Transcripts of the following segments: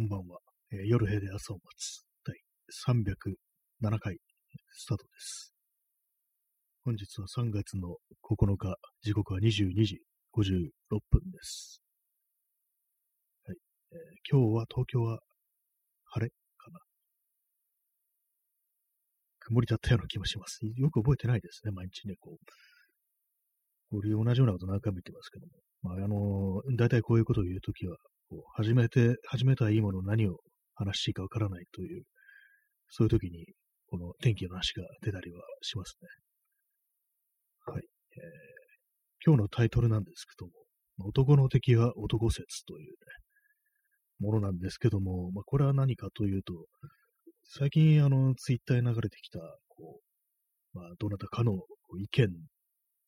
こんばんは。えー夜部で朝を待つ第307回スタートです。本日は3月の9日、時刻は22時56分です。はい。えー今日は東京は晴れかな曇りだったような気もします。よく覚えてないですね、毎日ね、こう。これ同じようなこと何回も言ってますけども。まあ、あのー、大体こういうことを言うときは、こう始めて、始めたらいいもの何を話していいかわからないという、そういう時に、この天気の話が出たりはしますね。はい。えー今日のタイトルなんですけども、男の敵は男説というね、ものなんですけども、まあ、これは何かというと、最近、あの、ツイッターに流れてきた、こう、まあ、どなたかの意見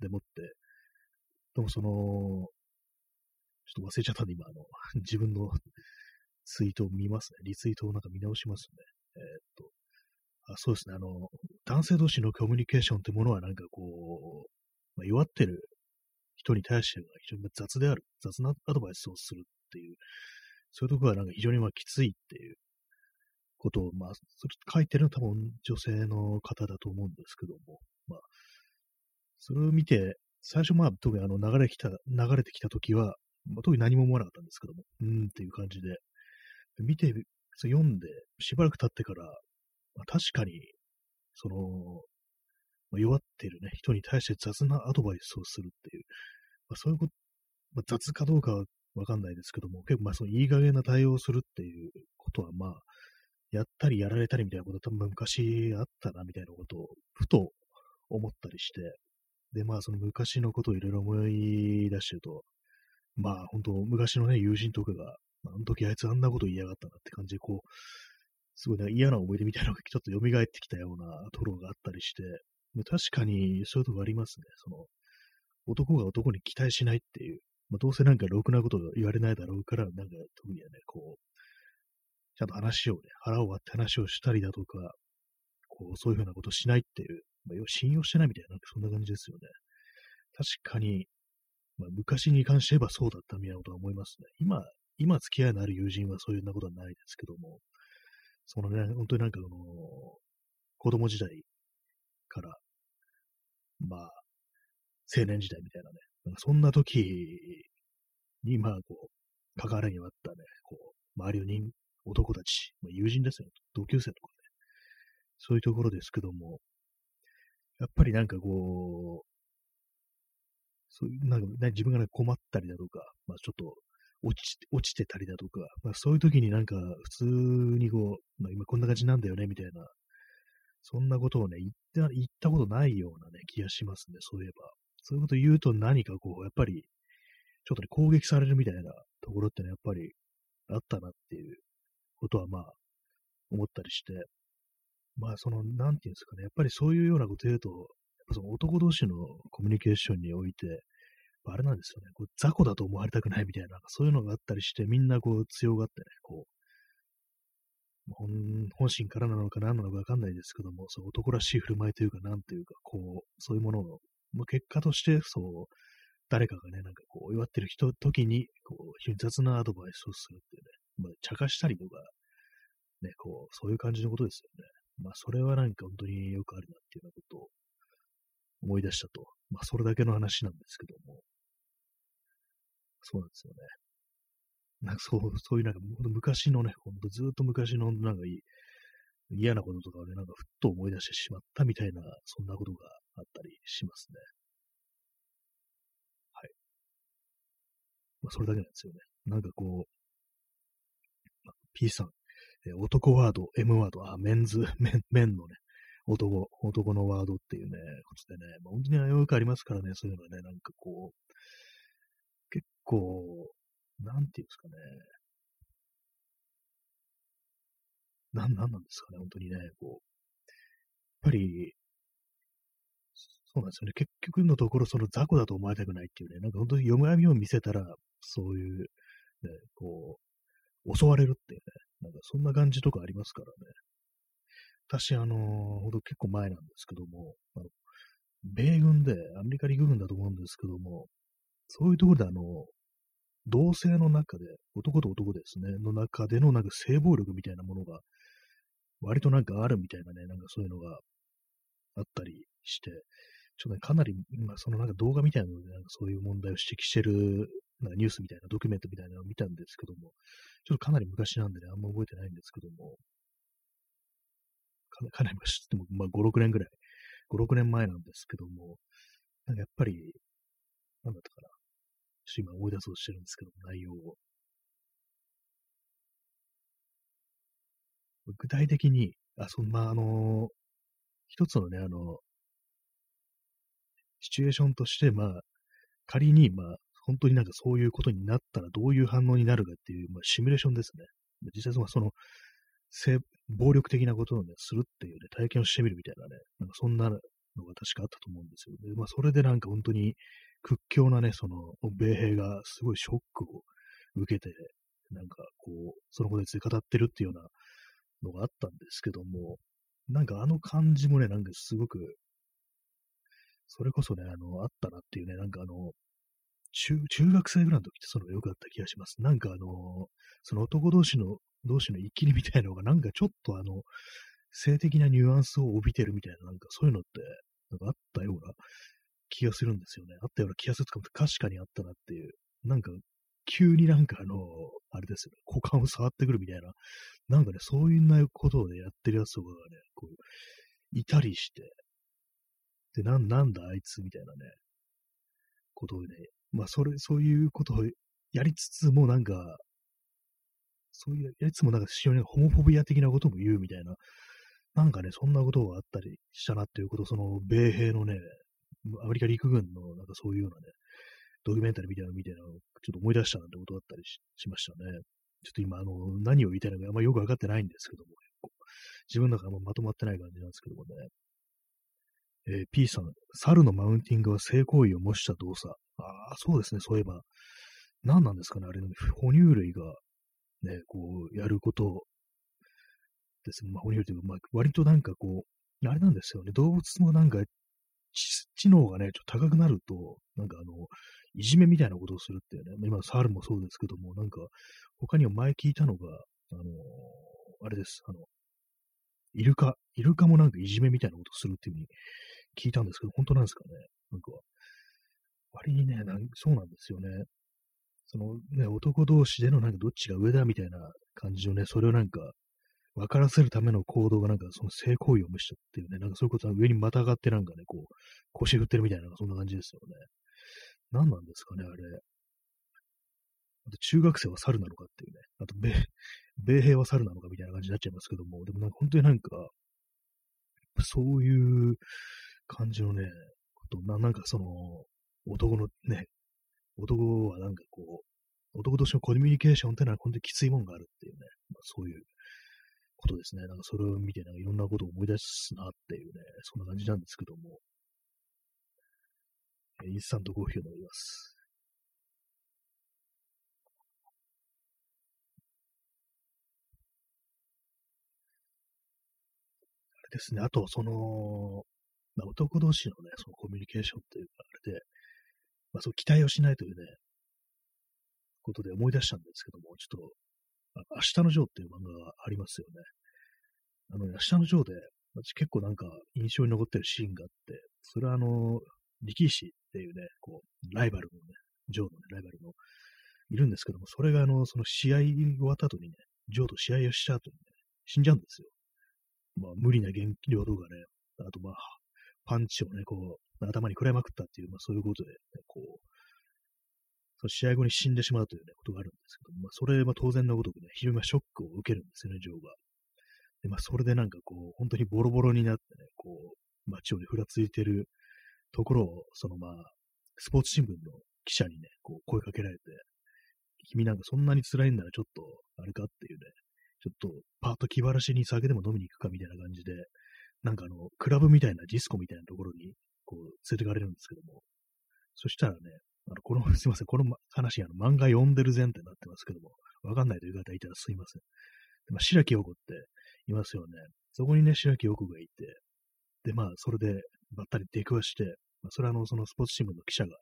でもって、でもその、ちょっと忘れちゃったんで、今、あの、自分のツイートを見ますね。リツイートをなんか見直しますね。えーっと、あ、そうですね。あの、男性同士のコミュニケーションってものはなんかこう、まあ、弱ってる人に対しては非常に雑である、雑なアドバイスをするっていう、そういうところがなんか非常にまあきついっていうことを、まあ、それ書いてるのは多分女性の方だと思うんですけども、まあ、それを見て、最初まあ特にあの流れてきた、流れてきた時は、まあ、特に何も思わなかったんですけども、うーんっていう感じで、見て、読んで、しばらく経ってから、まあ、確かに、その、まあ弱っているね、人に対して雑なアドバイスをするっていう、まあ、そういうこと、まあ、雑かどうかはわかんないですけども、結構まあそのいい加減な対応をするっていうことはまあ、やったりやられたりみたいなこと多分昔あったなみたいなことをふと思ったりして、でまあその昔のことをいろいろ思い出してると、まあ本当昔のね友人とかが、あ、の時あいつあんなこと言いやがったなって感じでこう、すごいなんか嫌な思い出みたいなのがちょっと蘇ってきたようなところがあったりして、確かにそういうとこありますね。その男が男に期待しないっていう、まあ、どうせなんかろくなこと言われないだろうから、なんか特にはね、こう、ちゃんと話をね、腹を割って話をしたりだとか、こう、そういうふうなことしないっていう、まあ、信用してないみたいな、なんかそんな感じですよね。確かに、まあ、昔に関して言えばそうだったみたいなことは思いますね。今、今付き合いのある友人はそういうようなことはないですけども、そのね、本当になんかこの、子供時代から、まあ、青年時代みたいなね、なんかそんな時に、まあ、こう、関わりにあったね、こう、周りの人、男たち、まあ、友人ですよ、同級生とかね、そういうところですけども、やっぱりなんかこう、そういう、なんか、ね、自分が、ね、困ったりだとか、まあちょっと落ち、落ちてたりだとか、まあそういう時になんか普通にこう、まあ今こんな感じなんだよね、みたいな、そんなことをね、言った、言ったことないようなね、気がしますね、そういえば。そういうこと言うと何かこう、やっぱり、ちょっとね、攻撃されるみたいなところってね、やっぱりあったなっていうことはまあ、思ったりして、まあその、なんていうんですかね、やっぱりそういうようなこと言うと、その男同士のコミュニケーションにおいて、あれなんですよね、こう雑魚だと思われたくないみたいな、そういうのがあったりして、みんなこう強がってね、こう、本本心からなのか何なのかわかんないですけども、そう男らしい振る舞いというか、なんというか、こう、そういうものの、まあ、結果として、そう、誰かがね、なんかこう、弱ってる人、時に、こう、非常に雑なアドバイスをするっていうね、まあ、茶化したりとか、ね、こう、そういう感じのことですよね。まあ、それはなんか本当によくあるなっていうようなことを思い出したと。まあ、それだけの話なんですけども。そうなんですよね。なんかそう、そういうなんか昔のね、ほんとずっと昔のなんかいい嫌なこととかをね、なんかふっと思い出してしまったみたいな、そんなことがあったりしますね。はい。まあ、それだけなんですよね。なんかこう、あ P さん、え男ワード、M ワード、あ、メンズ、メン、メンのね、男、男のワードっていうね、ことでね、まあ、本当によくありますからね、そういうのはね、なんかこう、結構、なんていうんですかね、なん、なんなんですかね、本当にね、こう、やっぱり、そうなんですよね。結局のところ、その雑魚だと思われたくないっていうね、なんか本当に読み読みを見せたら、そういう、ね、こう、襲われるっていうね、なんかそんな感じとかありますからね。私、あの、ほんと結構前なんですけども、あの米軍で、アメリカ陸軍だと思うんですけども、そういうところであの、同性の中で、男と男ですね、の中でのなんか性暴力みたいなものが、割となんかあるみたいなね、なんかそういうのがあったりして、ちょっとね、かなり、まあ、そのなんか動画みたいなので、なんかそういう問題を指摘してる、なんかニュースみたいな、ドキュメントみたいなのを見たんですけども、ちょっとかなり昔なんでね、あんま覚えてないんですけども、かなり昔っても、まあ、5、6年ぐらい、5、6年前なんですけども、なんかやっぱり、なんだったかな。ちょっと今思い出そうとしてるんですけど、内容を。具体的に、あ、そんな、あの、一つのね、あの、シチュエーションとして、まあ、仮に、まあ、本当になんかそういうことになったらどういう反応になるかっていう、まあ、シミュレーションですね。実際その、その、暴力的なことをね、するっていうね、体験をしてみるみたいなね、なんかそんなのが確かあったと思うんですよね。まあ、それでなんか本当に屈強なね、その、米兵がすごいショックを受けて、なんかこう、そのことについて語ってるっていうようなのがあったんですけども、なんかあの感じもね、なんかすごく、それこそね、あの、あったなっていうね、なんかあの、中、中学生ぐらいの時ってそのよくあった気がします。なんかあの、その男同士の、同士の生きりみたいなのが、なんかちょっとあの、性的なニュアンスを帯びてるみたいな、なんかそういうのって、なんかあったような気がするんですよね。あったような気がするとか、確かにあったなっていう。なんか、急になんかあの、あれですよね、股間を触ってくるみたいな、なんかね、そういうなことをね、やってるやつとかがね、こう、いたりして、で、なん、なんだあいつみたいなね、ことをね、まあ、それ、そういうことをやりつつもなんか、そういう、やりつもなんか非常にホモフォビア的なことも言うみたいな、なんかね、そんなことがあったりしたなっていうこと、その、米兵のね、アメリカ陸軍のなんかそういうようなね、ドキュメンタリーみたいなのみたいなのをちょっと思い出したなんてことだったりしましたね。ちょっと今、あの、何を言いたいのかあんまよくわかってないんですけども、自分の中でもまとまってない感じなんですけどもね。えー、P さん、猿のマウンティングは性行為を模した動作。ああ、そうですね、そういえば。何なんですかね、あれ、哺乳類が、ね、こう、やることですね。まあ、哺乳類というか、まあ、割となんかこう、あれなんですよね、動物もなんか、知能がね、ちょっと高くなると、なんかあの、いじめみたいなことをするっていうね、今、猿もそうですけども、なんか、他にも前聞いたのが、あのあれです、あの、イルカ、イルカもなんかいじめみたいなことをするっていうふうに聞いたんですけど、本当なんですかねなんか、割にね、なんそうなんですよね。そのね、男同士でのなんかどっちが上だみたいな感じのね、それをなんか、分からせるための行動がなんかその性行為を無視したっていうね、なんかそういうことは上にまたがってなんかね、こう、腰振ってるみたいな、そんな感じですよね。何なんですかね、あれ。あと中学生は猿なのかっていうね。あと米、米兵は猿なのかみたいな感じになっちゃいますけども、でもなんか本当になんか、そういう感じのね、ことななんかその、男のね、男はなんかこう、男としてのコミュニケーションってのは本当にきついもんがあるっていうね、まあ、そういうことですね。なんかそれを見て、なんかいろんなことを思い出すなっていうね、そんな感じなんですけども、インスタントコーヒーを飲みます。あれですね、あと、その、まあ、男同士のね、そのコミュニケーションというか、あれで、まあ、そう期待をしないというね、ことで思い出したんですけども、ちょっと、あ明日のジョーっていう漫画がありますよね。あの、明日のジョーで、私結構なんか印象に残ってるシーンがあって、それはあの、力士っていうね、こう、ライバルのね、ジョーのね、ライバルの、いるんですけども、それがあの、その試合終わった後にね、ジョーと試合をした後にね、死んじゃうんですよ。まあ、無理な減量とかね、あとまあ、パンチをね、こう、頭に食らいまくったっていう、まあそういうことで、ね、こう、その試合後に死んでしまうというね、ことがあるんですけど、まあそれは当然のごとくね、非常にショックを受けるんですよね、ジョーが。で、まあそれでなんかこう、本当にボロボロになってね、こう、街をね、ふらついてるところを、そのまあ、スポーツ新聞の記者にね、こう声かけられて、君なんかそんなに辛いんならちょっと、あれか？っていうね、ちょっとパーッと気晴らしに酒でも飲みに行くかみたいな感じで、なんかあの、クラブみたいなディスコみたいなところに、こう、連れてかれるんですけども、そしたらね、あの、この、すいません、この話、あの、漫画読んでる前提になってますけども、わかんないという方いたらすいません。でまあ、白木陽子っていますよね。そこにね、白木陽子がいて、で、まあ、それで、ばったり出くわして、まあ、それはあの、そのスポーツ新聞の記者が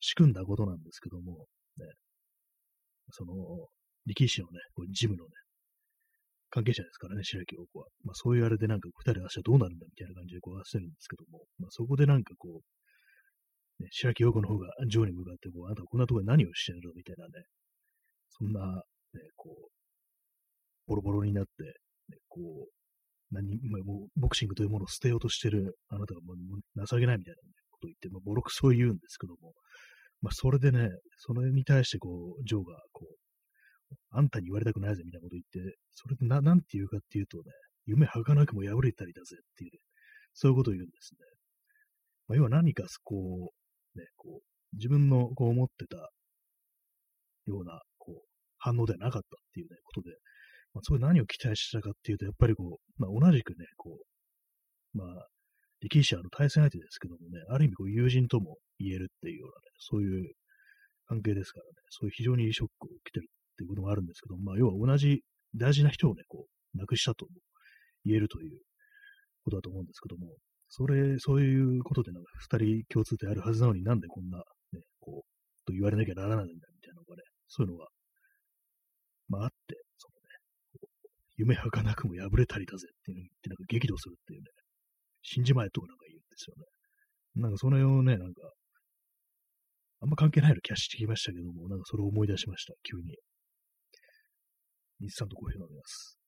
仕組んだことなんですけども、ね、その、力士のね、こうジムのね、関係者ですからね、白木陽子は。まあそういうあれでなんか二人の足はどうなるんだみたいな感じでこう合わせるんですけども、まあそこでなんかこう、ね、白木陽子の方がジョーに向かってこう、あなたはこんなところで何をしてるのみたいなね、そんな、ね、こう、ボロボロになって、ね、こう、何、まあ、もうボクシングというものを捨てようとしてるあなたがもう情けないみたいなことを言って、まあ、ボロクソ言うんですけども、まあ、それでね、それに対してこう、ジョーが、こう、あんたに言われたくないぜみたいなこと言って、それでな、なんて言うかっていうとね、夢儚くも破れたりだぜっていう、ね、そういうことを言うんですね。まあ、要は何かこう、ね、こう、自分のこう思ってたような、こう、反応ではなかったっていうね、ことで、まあ、それ何を期待したかっていうと、やっぱりこう、まあ、同じくね、こう、まあ、力士はの対戦相手ですけどもね、ある意味こう友人とも言えるっていうようなね、そういう関係ですからね、そういう非常にショックを受けてるっていうこともあるんですけど、まあ、要は同じ大事な人をね、こう、亡くしたと言えるということだと思うんですけども、それ、そういうことでなんか二人共通点あるはずなのになんでこんな、ね、こう、と言われなきゃならないんだみたいなのがね、そういうのが、まああって、そのね、夢儚くも破れたりだぜっていうのを言って、なんか激怒するっていうね、死んじまえとかなんか言うんですよね。なんかそのようね、なんか、あんま関係ないの気がしてきましたけども、なんかそれを思い出しました、急に。日産とコーヒー飲みます。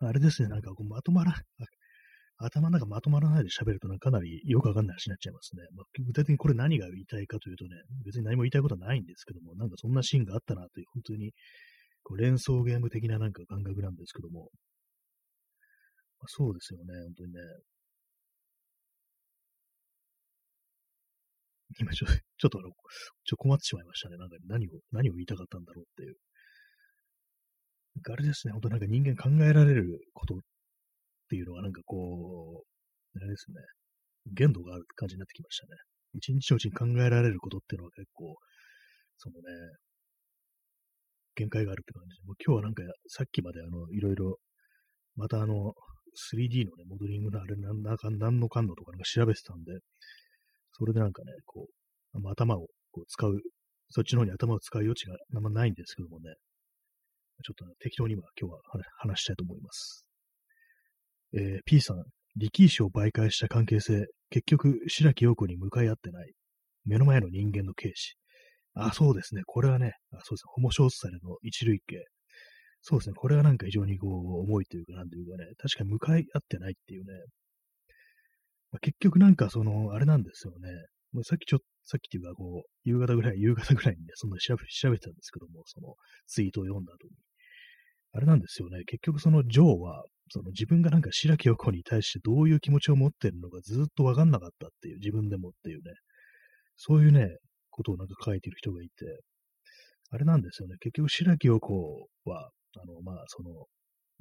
あれですね、なんかこうまとまら、頭の中まとまらないで喋るとかなりよくわかんない話になっちゃいますね。まあ、具体的にこれ何が言いたいかというとね、別に何も言いたいことはないんですけども、なんかそんなシーンがあったなという、本当にこう連想ゲーム的ななんか感覚なんですけども、まあ、そうですよね、本当にね。今ちょ ちょっとあの、ちょ困ってしまいましたね。なんか何を、何を言いたかったんだろうっていう。あれですね、本当なんか人間考えられることっていうのはなんかこう、あれですね、限度がある感じになってきましたね。一日のうちに考えられることっていうのは結構、そのね、限界があるって感じで、もう今日はなんかさっきまであの、いろいろ、またあの、3D のね、モデリングのあれ、なんだか、なんのかんのとかなんか調べてたんで、それでなんかね、こう、頭をこう使う、そっちの方に頭を使う余地があんまないんですけどもね、ちょっと、適当に今今日は話したいと思います。えー、P さん、力士を媒介した関係性、結局、白木陽子に向かい合ってない。目の前の人間の軽視。あ、そうですね。これはね、あそうですね。ホモショーツサルの一類型。そうですね。これはなんか非常にこう、重いというか、なんというかね、確かに向かい合ってないっていうね。結局なんかその、あれなんですよね。もうさっきちょっと、さっきっていうか、こう、夕方ぐらい、夕方ぐらいにね、その調べ、調べてたんですけども、そのツイートを読んだ後に。あれなんですよね。結局そのジョーは、その自分がなんか白木陽子に対してどういう気持ちを持ってるのかずっとわかんなかったっていう、自分でもっていうね。そういうね、ことをなんか書いてる人がいて、あれなんですよね。結局白木陽子は、あの、まあ、その、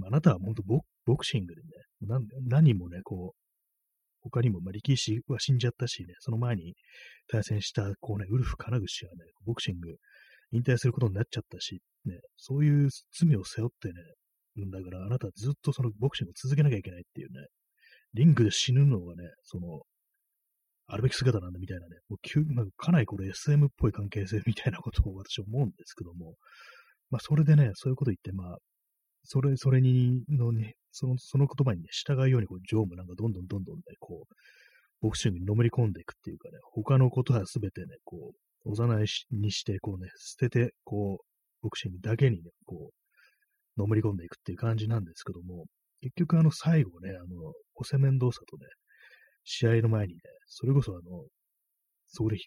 あ、なたは本当ボボクシングでね、何何もね、こう、他にも、まあ、力士は死んじゃったしね、その前に対戦した、こうね、ウルフ金串はね、ボクシング引退することになっちゃったし、ね、そういう罪を背負ってね、んだから、あなたはずっとそのボクシングを続けなきゃいけないっていうね、リングで死ぬのがね、その、あるべき姿なんだみたいなね、もう急まあ、かなりこれ SM っぽい関係性みたいなことを私は思うんですけども、まあ、それでね、そういうこと言って、まあ、それ、それに、のね、その、その言葉にね、従うように、こう、ジョーもなんかどんどんどんどんね、こう、ボクシングにのめり込んでいくっていうかね、他のことはすべてね、こう、おざなりにして、こうね、捨てて、こう、ボクシングだけにね、こう、のめり込んでいくっていう感じなんですけども、結局あの最後ね、あの、ホセメンドーサとね、試合の前にね、それこそあの、それ、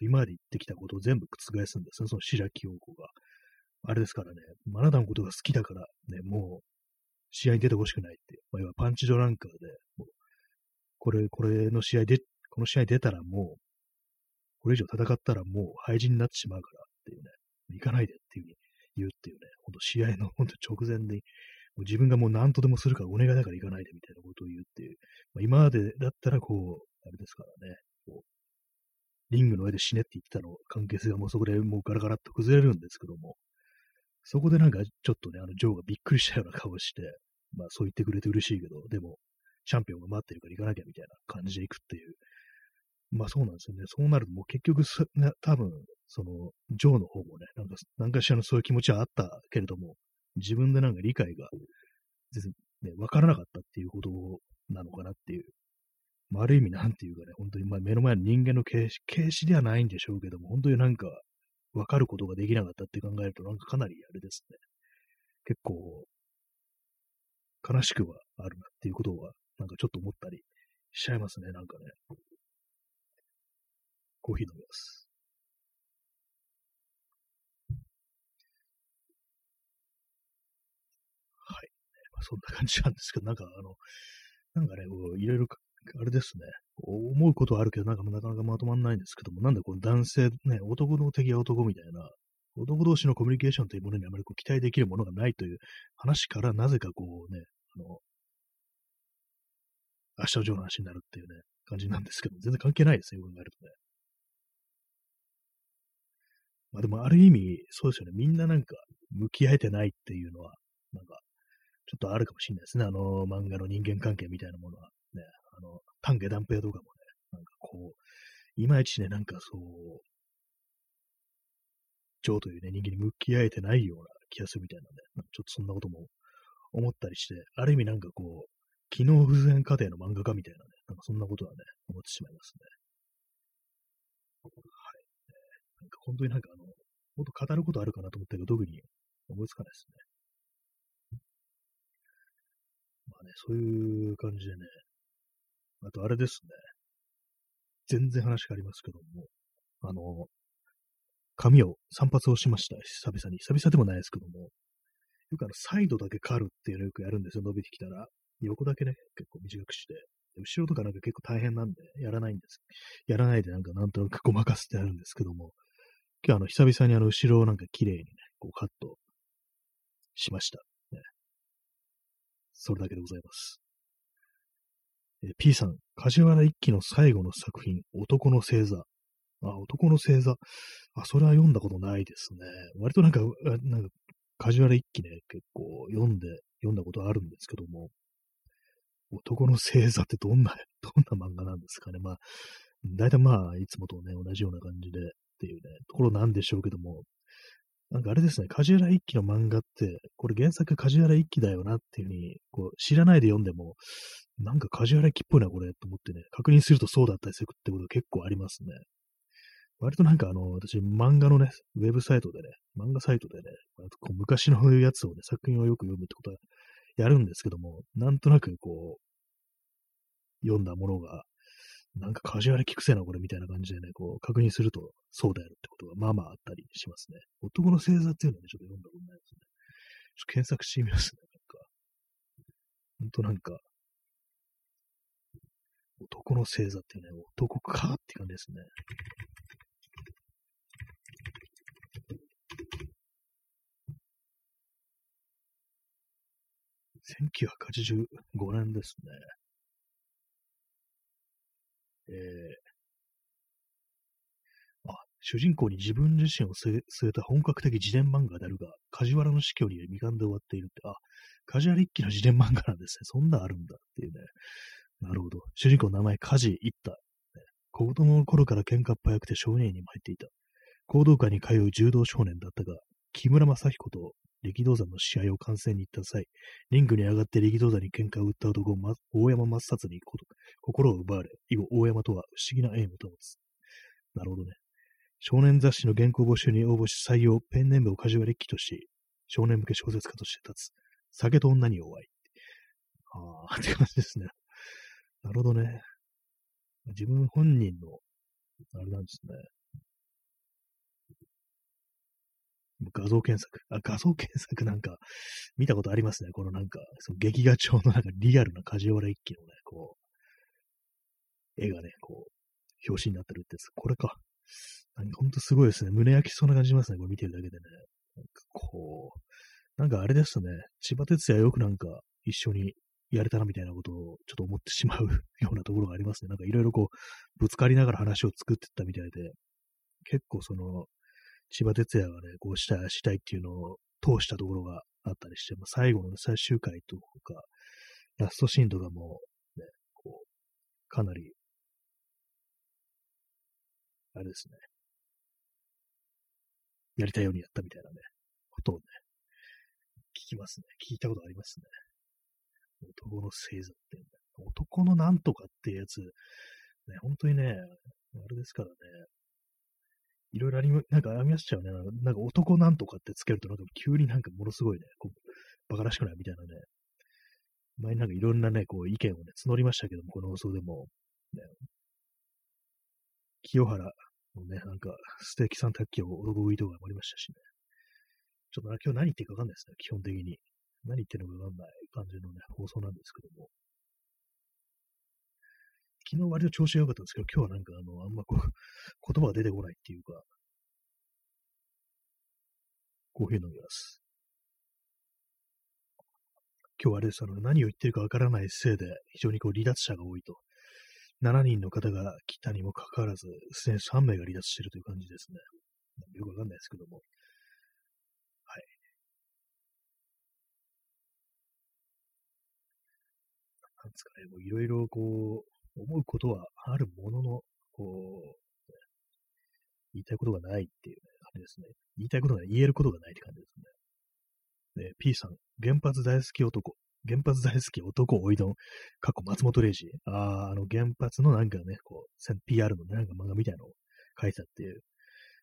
今まで言ってきたことを全部覆すんですね、その白木陽子が。あれですからね、あなたのことが好きだから、ね、もう、試合に出てほしくないって、まあ、要はパンチドランカーで、もう、これ、これの試合で、この試合出たらもう、これ以上戦ったらもう廃人になってしまうからっていうね、行かないでっていうふうに言うっていうね、ほんと試合のほんと直前に、もう自分がもう何とでもするからお願いだから行かないでみたいなことを言うっていう、まあ、今までだったらこう、あれですからね、こう、リングの上で死ねって言ってたの関係性がもうそこでもうガラガラっと崩れるんですけども、そこでなんかちょっとね、あの、ジョーがびっくりしたような顔して、まあそう言ってくれて嬉しいけど、でも、チャンピオンが待ってるから行かなきゃみたいな感じで行くっていう。まあそうなんですよね。そうなるともう結局す、ね、多分、その、ジョーの方もね、なんか、なんかしらのそういう気持ちはあったけれども、自分でなんか理解が、全然ね、わからなかったっていうことなのかなっていう。まあ、ある意味なんていうかね、本当にまあ目の前の人間の形式、形式ではないんでしょうけども、本当になんか、わかることができなかったって考えると、なんかかなりあれですね。結構、悲しくはあるなっていうことは、なんかちょっと思ったりしちゃいますね、なんかね。コーヒー飲みます。はい。まあ、そんな感じなんですけど、なんかあの、なんかね、いろいろ、あれですね、思うことはあるけど、なんかなかなかまとまんないんですけども、なんでこの男性、ね、男の敵は男みたいな、男同士のコミュニケーションというものにあまりこう期待できるものがないという話から、なぜかこうね、あの、明日のジョーの話になるっていうね、感じなんですけど、全然関係ないですね、考えるとね。まあでもある意味、そうですよね。みんななんか向き合えてないっていうのは、なんか、ちょっとあるかもしれないですね。あの漫画の人間関係みたいなものは。あの、丹下断平とかもね、なんかこう、いまいちね、なんかそう、ジョーというね、人間に向き合えてないような気がするみたいなね、なんかちょっとそんなことも思ったりして、ある意味なんかこう、機能不全家庭の漫画家みたいなね、なんかそんなことはね、思ってしまいますね。はい。なんか本当になんかあの、もっと語ることあるかなと思ったけど、特に思いつかないですね。まあね、そういう感じでね、あとあれですね、全然話変わりますけども、あの、髪を散髪をしました。久々に。久々でもないですけども、よくあの、サイドだけ刈るっていうのをよくやるんですよ、伸びてきたら。横だけね、結構短くして。後ろとかなんか結構大変なんで、やらないんです。やらないでなんかなんとなくごまかすってあるんですけども、今日あの、久々にあの、後ろをなんか綺麗にね、こうカットしました。ね、それだけでございます。え P さん、梶原一騎の最後の作品、男の星座。あ、男の星座。あ、それは読んだことないですね。割となんか、なんか、梶原一騎ね、結構読んで、読んだことあるんですけども、男の星座ってどんな、どんな漫画なんですかね。まあ、大体まあ、いつもとね、同じような感じでっていうね、ところなんでしょうけども、なんかあれですね、梶原一騎の漫画って、これ原作梶原一騎だよなっていうふうに、こう、知らないで読んでも、なんか梶原一騎っぽいな、これ、と思ってね、確認するとそうだったりするってことが結構ありますね。割となんかあの、私、漫画のね、ウェブサイトでね、漫画サイトでね、こう昔のやつをね、作品をよく読むってことはやるんですけども、なんとなくこう、読んだものが、なんかカジュアル聞くせな、これみたいな感じでね、こう、確認すると、そうであるってことがまあまああったりしますね。男の星座っていうのはね、ちょっと読んだことないですね。ちょっと検索してみますね、なんか。ほんとなんか、男の星座ってね、男かって感じですね。1985年ですね。えー、あ、主人公に自分自身を据えた本格的自伝漫画であるが、梶原の死去に未完で終わっているって、あ、梶原一騎の自伝漫画なんですね。そんなあるんだ。なるほど。主人公の名前、梶一太。子供の頃から喧嘩っ早くて少年院にも入っていた。行動会に通う柔道少年だったが、木村正彦と力道山の試合を観戦に行った際、リングに上がって力道山に喧嘩を打った男、ま、大山抹殺に心を奪われ、以後大山とは不思議な縁を保つ。なるほどね。少年雑誌の原稿募集に応募し採用、ペンネームをカジュアル機とし、少年向け小説家として立つ。酒と女に弱い。ああ、って感じですね。なるほどね。自分本人の、あれなんですね。画像検索。あ、画像検索なんか、見たことありますね。このなんか、その劇画調のなんかリアルな梶原一騎のね、こう、絵がね、こう、表紙になってるってやつ。これか。ほんとすごいですね。胸焼きそうな感じしますね。これ見てるだけでね。なんかこう、なんかあれですね。千葉哲也よくなんか一緒にやれたなみたいなことをちょっと思ってしまう ようなところがありますね。なんかいろいろこう、ぶつかりながら話を作ってったみたいで、結構その、千葉哲也がね、こうしたい、したいっていうのを通したところがあったりして、まあ、最後の、ね、最終回とか、ラストシーンとかも、ね、こう、かなり、あれですね。やりたいようにやったみたいなね、ことをね、聞きますね。聞いたことありますね。男の星座って、男のなんとかっていうやつ、ね、本当にね、あれですからね、いろいろあり、なんかありましたよね。なんか男なんとかってつけると、なんか急になんかものすごいね、こうバカらしくないみたいなね。前になんかいろんなね、こう意見をね、募りましたけども、この放送でも、ね、清原のね、なんかステーキさん卓球を男食いとかもありましたしね。ちょっと今日何言ってるかわかんないですね、基本的に。何言ってるのかわかんない感じのね、放送なんですけども。昨日割と調子が良かったんですけど、今日はなんかあの、あんまこう、言葉が出てこないっていうか、コーヒー飲みます。今日はあれです、あの、何を言ってるかわからないせいで、非常にこう離脱者が多いと。7人の方が来たにもかかわらず、すでに3名が離脱しているという感じですね。よくわかんないですけども。はい。なんですかね、もういろいろこう、思うことはあるものの、こう、言いたいことがないっていう、ね、感じですね。言いたいことが言えることがないって感じですね。で、P さん、原発大好き男。原発大好き男おいどん。過去松本零士。ああ、あの原発のなんかね、こう、PR の、なんか漫画みたいなのを書いたっていう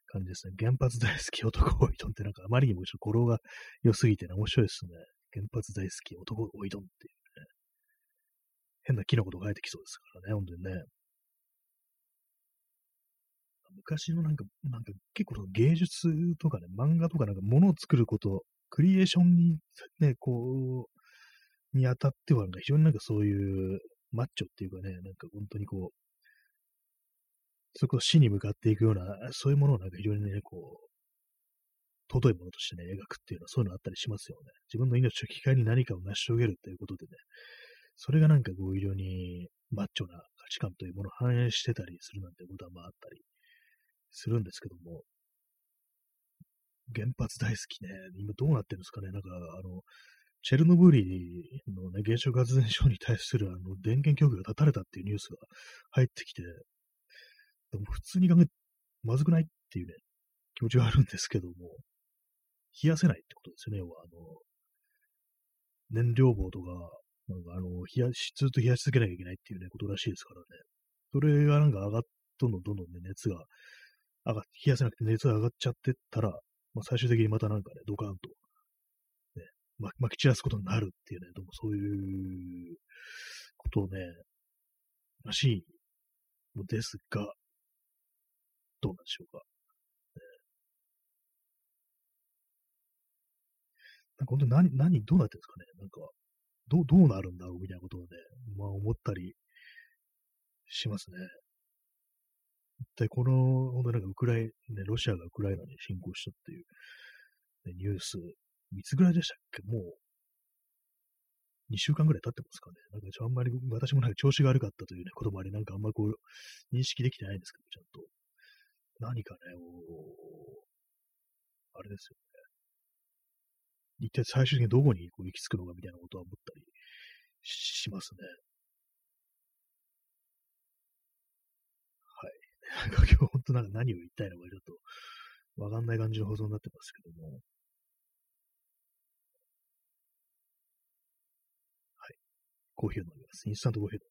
感じですね。原発大好き男おいどんってなんかあまりにもちょっと語呂が良すぎて、面白いですね。原発大好き男おいどんっていう変なキノコとか生えてきそうですからね、本当にね。昔のなんか、なんか結構芸術とかね、漫画とかなんか物を作ること、クリエーションにね、こう、にあたってはなんか、非常になんかそういうマッチョっていうかね、なんか本当にこう、そこ死に向かっていくような、そういうものをなんか非常にね、こう、尊いものとしてね、描くっていうのはそういうのあったりしますよね。自分の命を機会に何かを成し遂げるということでね、それがなんかこう非常にマッチョな価値観というものを反映してたりするなんてことはまああったりするんですけども、原発大好きね、今どうなってるんですかね、なんかあの、チェルノブリのね、原子力発電所に対するあの電源供給が断たれたっていうニュースが入ってきて、でも普通に考えまずくないっていうね、気持ちがあるんですけども、冷やせないってことですよね、要はあの、燃料棒とか、なんかあの、冷やし、ずっと冷やし続けなきゃいけないっていうね、ことらしいですからね。それがなんか上がっ、どんどんどんどんね、熱が上が、冷やせなくて熱が上がっちゃってったら、まあ、最終的にまたなんかね、ドカンと、ね、ま、巻き散らすことになるっていうね、どうもそういうことをね、らしいのですが、どうなんでしょうか。なんか本当に何、何、どうなってるんですかね。なんか、どう、どうなるんだろうみたいなことをね、まあ思ったりしますね。一体この、本当なんかウクライナ、ね、ロシアがウクライナに侵攻したっていう、ね、ニュース、いつぐらいでしたっけ？もう、2週間ぐらい経ってますかね。なんかちょあんまり、私もなんか調子が悪かったというね、こともあり、なんかあんまりこう、認識できてないんですけど、ちゃんと。何かね、あれですよ一体最終的にどこにこう行き着くのかみたいなことは思ったりしますね。はい。なんか今日本当なんか何を言いたいのかちょっとわかんない感じの放送になってますけども。はい。コーヒーを飲みます。インスタントコーヒーを飲みます。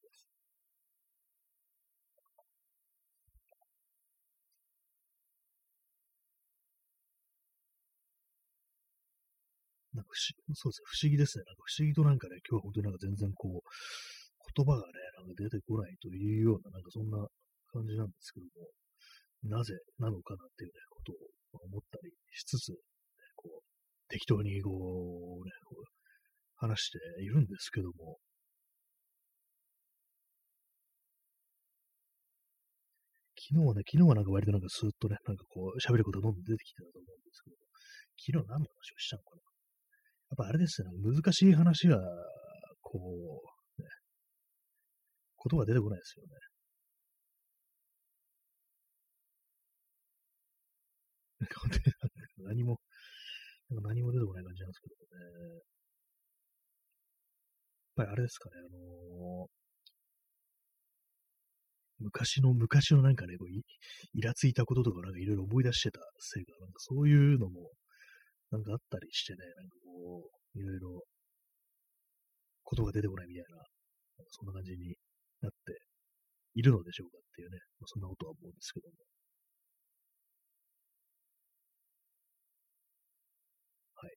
なんか不思そうですね、不思議ですね。なんか不思議となんかね、今日は本当になんか全然こう、言葉がね、なんか出てこないというような、なんかそんな感じなんですけども、なぜなのかなっていうね、ことを思ったりしつつ、ね、こう、適当にこう、ね、こう話しているんですけども、昨日はね、昨日はなんか割となんかスーッとね、なんかこう、喋ることがどんどん出てきてたと思うんですけども、昨日何の話をしたのかなやっぱあれですよね、難しい話が、こう、ね、言葉出てこないですよね。何も、なんか何も出てこない感じなんですけどね。やっぱりあれですかね、あのー、昔の、昔のなんかね、こうい、イラついたこととかなんかいろいろ思い出してたせいか、なんかそういうのも、なんかあったりしてね、なんかこう、いろいろ、ことが出てこないみたいな、なんかそんな感じになっているのでしょうかっていうね、まあ、そんなことは思うんですけども。はい。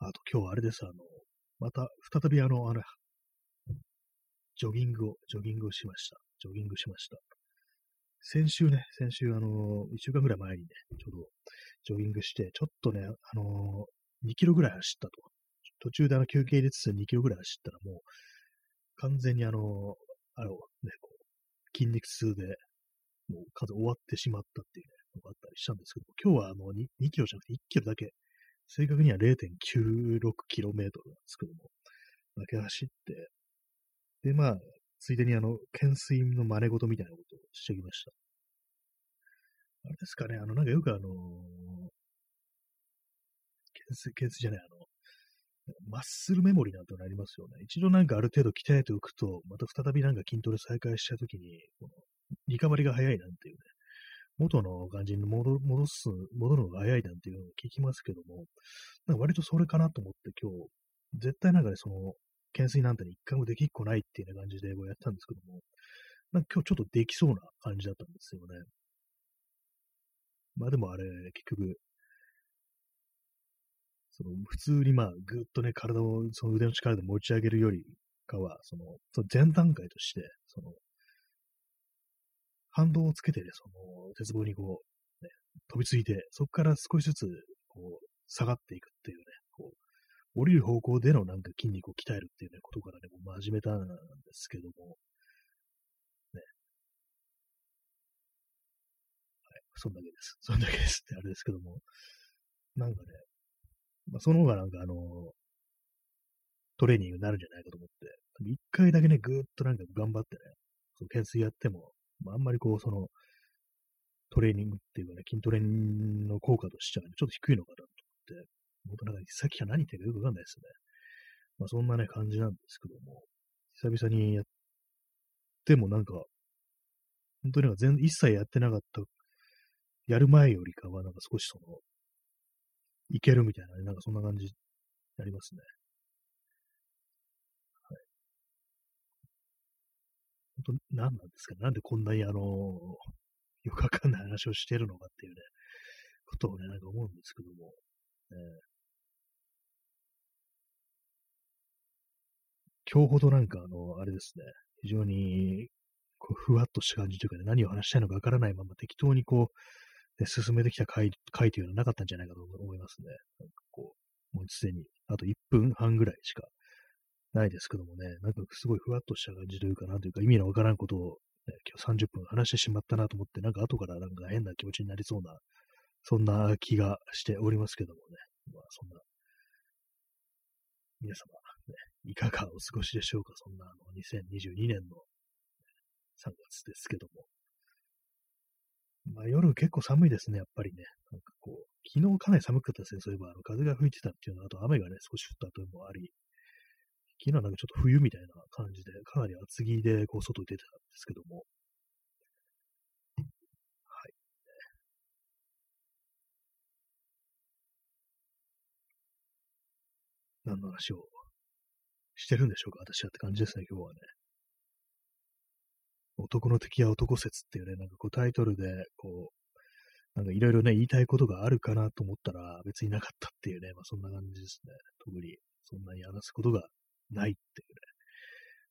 あと今日はあれです、あの、また再びあの、あの、ジョギングを、ジョギングをしました。ジョギングしました。先週ね、先週あの、一週間ぐらい前にね、ちょうどジョギングして、ちょっとね、あの、2キロぐらい走ったと。途中であの休憩入れつつ2キロぐらい走ったらもう、完全にあの、あれをね、こう、筋肉痛で、もう数終わってしまったっていうね、のがあったりしたんですけど今日はあの 2, 2キロじゃなくて1キロだけ正確には 0.96km なんですけども、だけ走って、で、まあ、ついでにあの、懸垂の真似事みたいなことをしてきました。あれですかね、あの、なんかよくあのー、懸垂、懸垂じゃない、あの、マッスルメモリーなんてのありますよね。一度なんかある程度鍛えておくと、また再びなんか筋トレ再開したときに、このリカバリが早いなんていうね、元の感じに戻戻す、戻るのが早いなんていうのを聞きますけども、なんか割とそれかなと思って今日、絶対なんかね、その、懸垂なんて一回もできっこないっていう感じでこうやったんですけども、なんか今日ちょっとできそうな感じだったんですよね。まあでもあれ、結局、その普通にまあぐっとね、体をその腕の力で持ち上げるよりかは、その、その前段階として、その、反動をつけてね、その、鉄棒にこう、ね、飛びついて、そこから少しずつ、こう、下がっていくっていうね、降りる方向でのなんか筋肉を鍛えるっていうね、ことからね、もう始めたんですけども、ね。はい、そんだけです。そんだけですってあれですけども、なんかね、まあ、その方がなんかあの、トレーニングになるんじゃないかと思って、一回だけね、ぐーっとなんか頑張ってね、その懸垂やっても、まあ、あんまりこう、その、トレーニングっていうかね、筋トレの効果としては、ね、ちょっと低いのかなと思って、本当なんかさっきは何言ってるかよくわかんないですね。まあそんなね、感じなんですけども、久々にやってもなんか、本当になんか全一切やってなかった、やる前よりかはなんか少しその、いけるみたいなね、なんかそんな感じになりますね。はい。本当、何なんですか？なんでこんなにあの、よくわかんない話をしてるのかっていうね、ことをね、なんか思うんですけども、ね、今日ほどなんかあの、あれですね、非常に、こう、ふわっとした感じというかね、何を話したいのかわからないまま適当にこう、ね、進めてきた回、回というのはなかったんじゃないかと思いますね。なんかこう、もうすでに、あと1分半ぐらいしかないですけどもね、なんかすごいふわっとした感じというかなというか、意味のわからんことを、ね、今日30分話してしまったなと思って、なんか後からなんか変な気持ちになりそうな、そんな気がしておりますけどもね。まあそんな、皆様、ね、いかがお過ごしでしょうか？そんなあの2022年の3月ですけども。まあ夜結構寒いですね、やっぱりね。なんかこう、昨日かなり寒かったですね。そういえば、あの風が吹いてたっていうの、あと雨がね、少し降ったというのもあり、昨日はなんかちょっと冬みたいな感じで、かなり厚着でこう外に出てたんですけども、はい。何の話をしてるんでしょうか？私はって感じですね、今日はね。男の敵は男説っていうね、なんかこうタイトルで、こう、なんかいろいろね、言いたいことがあるかなと思ったら別になかったっていうね、まあそんな感じですね。特にそんなに話すことがないっていうね、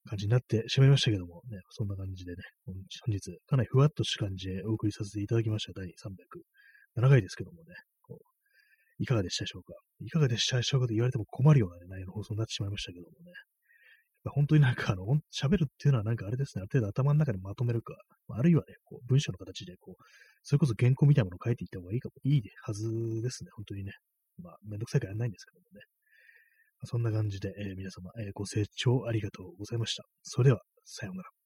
感じになってしまいましたけども、ね、そんな感じでね、本日、かなりふわっとした感じでお送りさせていただきました。第307回ですけどもね、いかがでしたでしょうか？いかがでしたでしょうか？と言われても困るような、ね、内容の放送になってしまいましたけどもね。本当になんかあの、喋るっていうのはなんかあれですね、ある程度頭の中でまとめるか、あるいはね、こう文章の形でこう、それこそ原稿みたいなものを書いていった方がいいかも、いいはずですね、本当にね。まあ、めんどくさいからやんないんですけどもね。そんな感じで、えー、皆様、えー、ご清聴ありがとうございました。それでは、さようなら。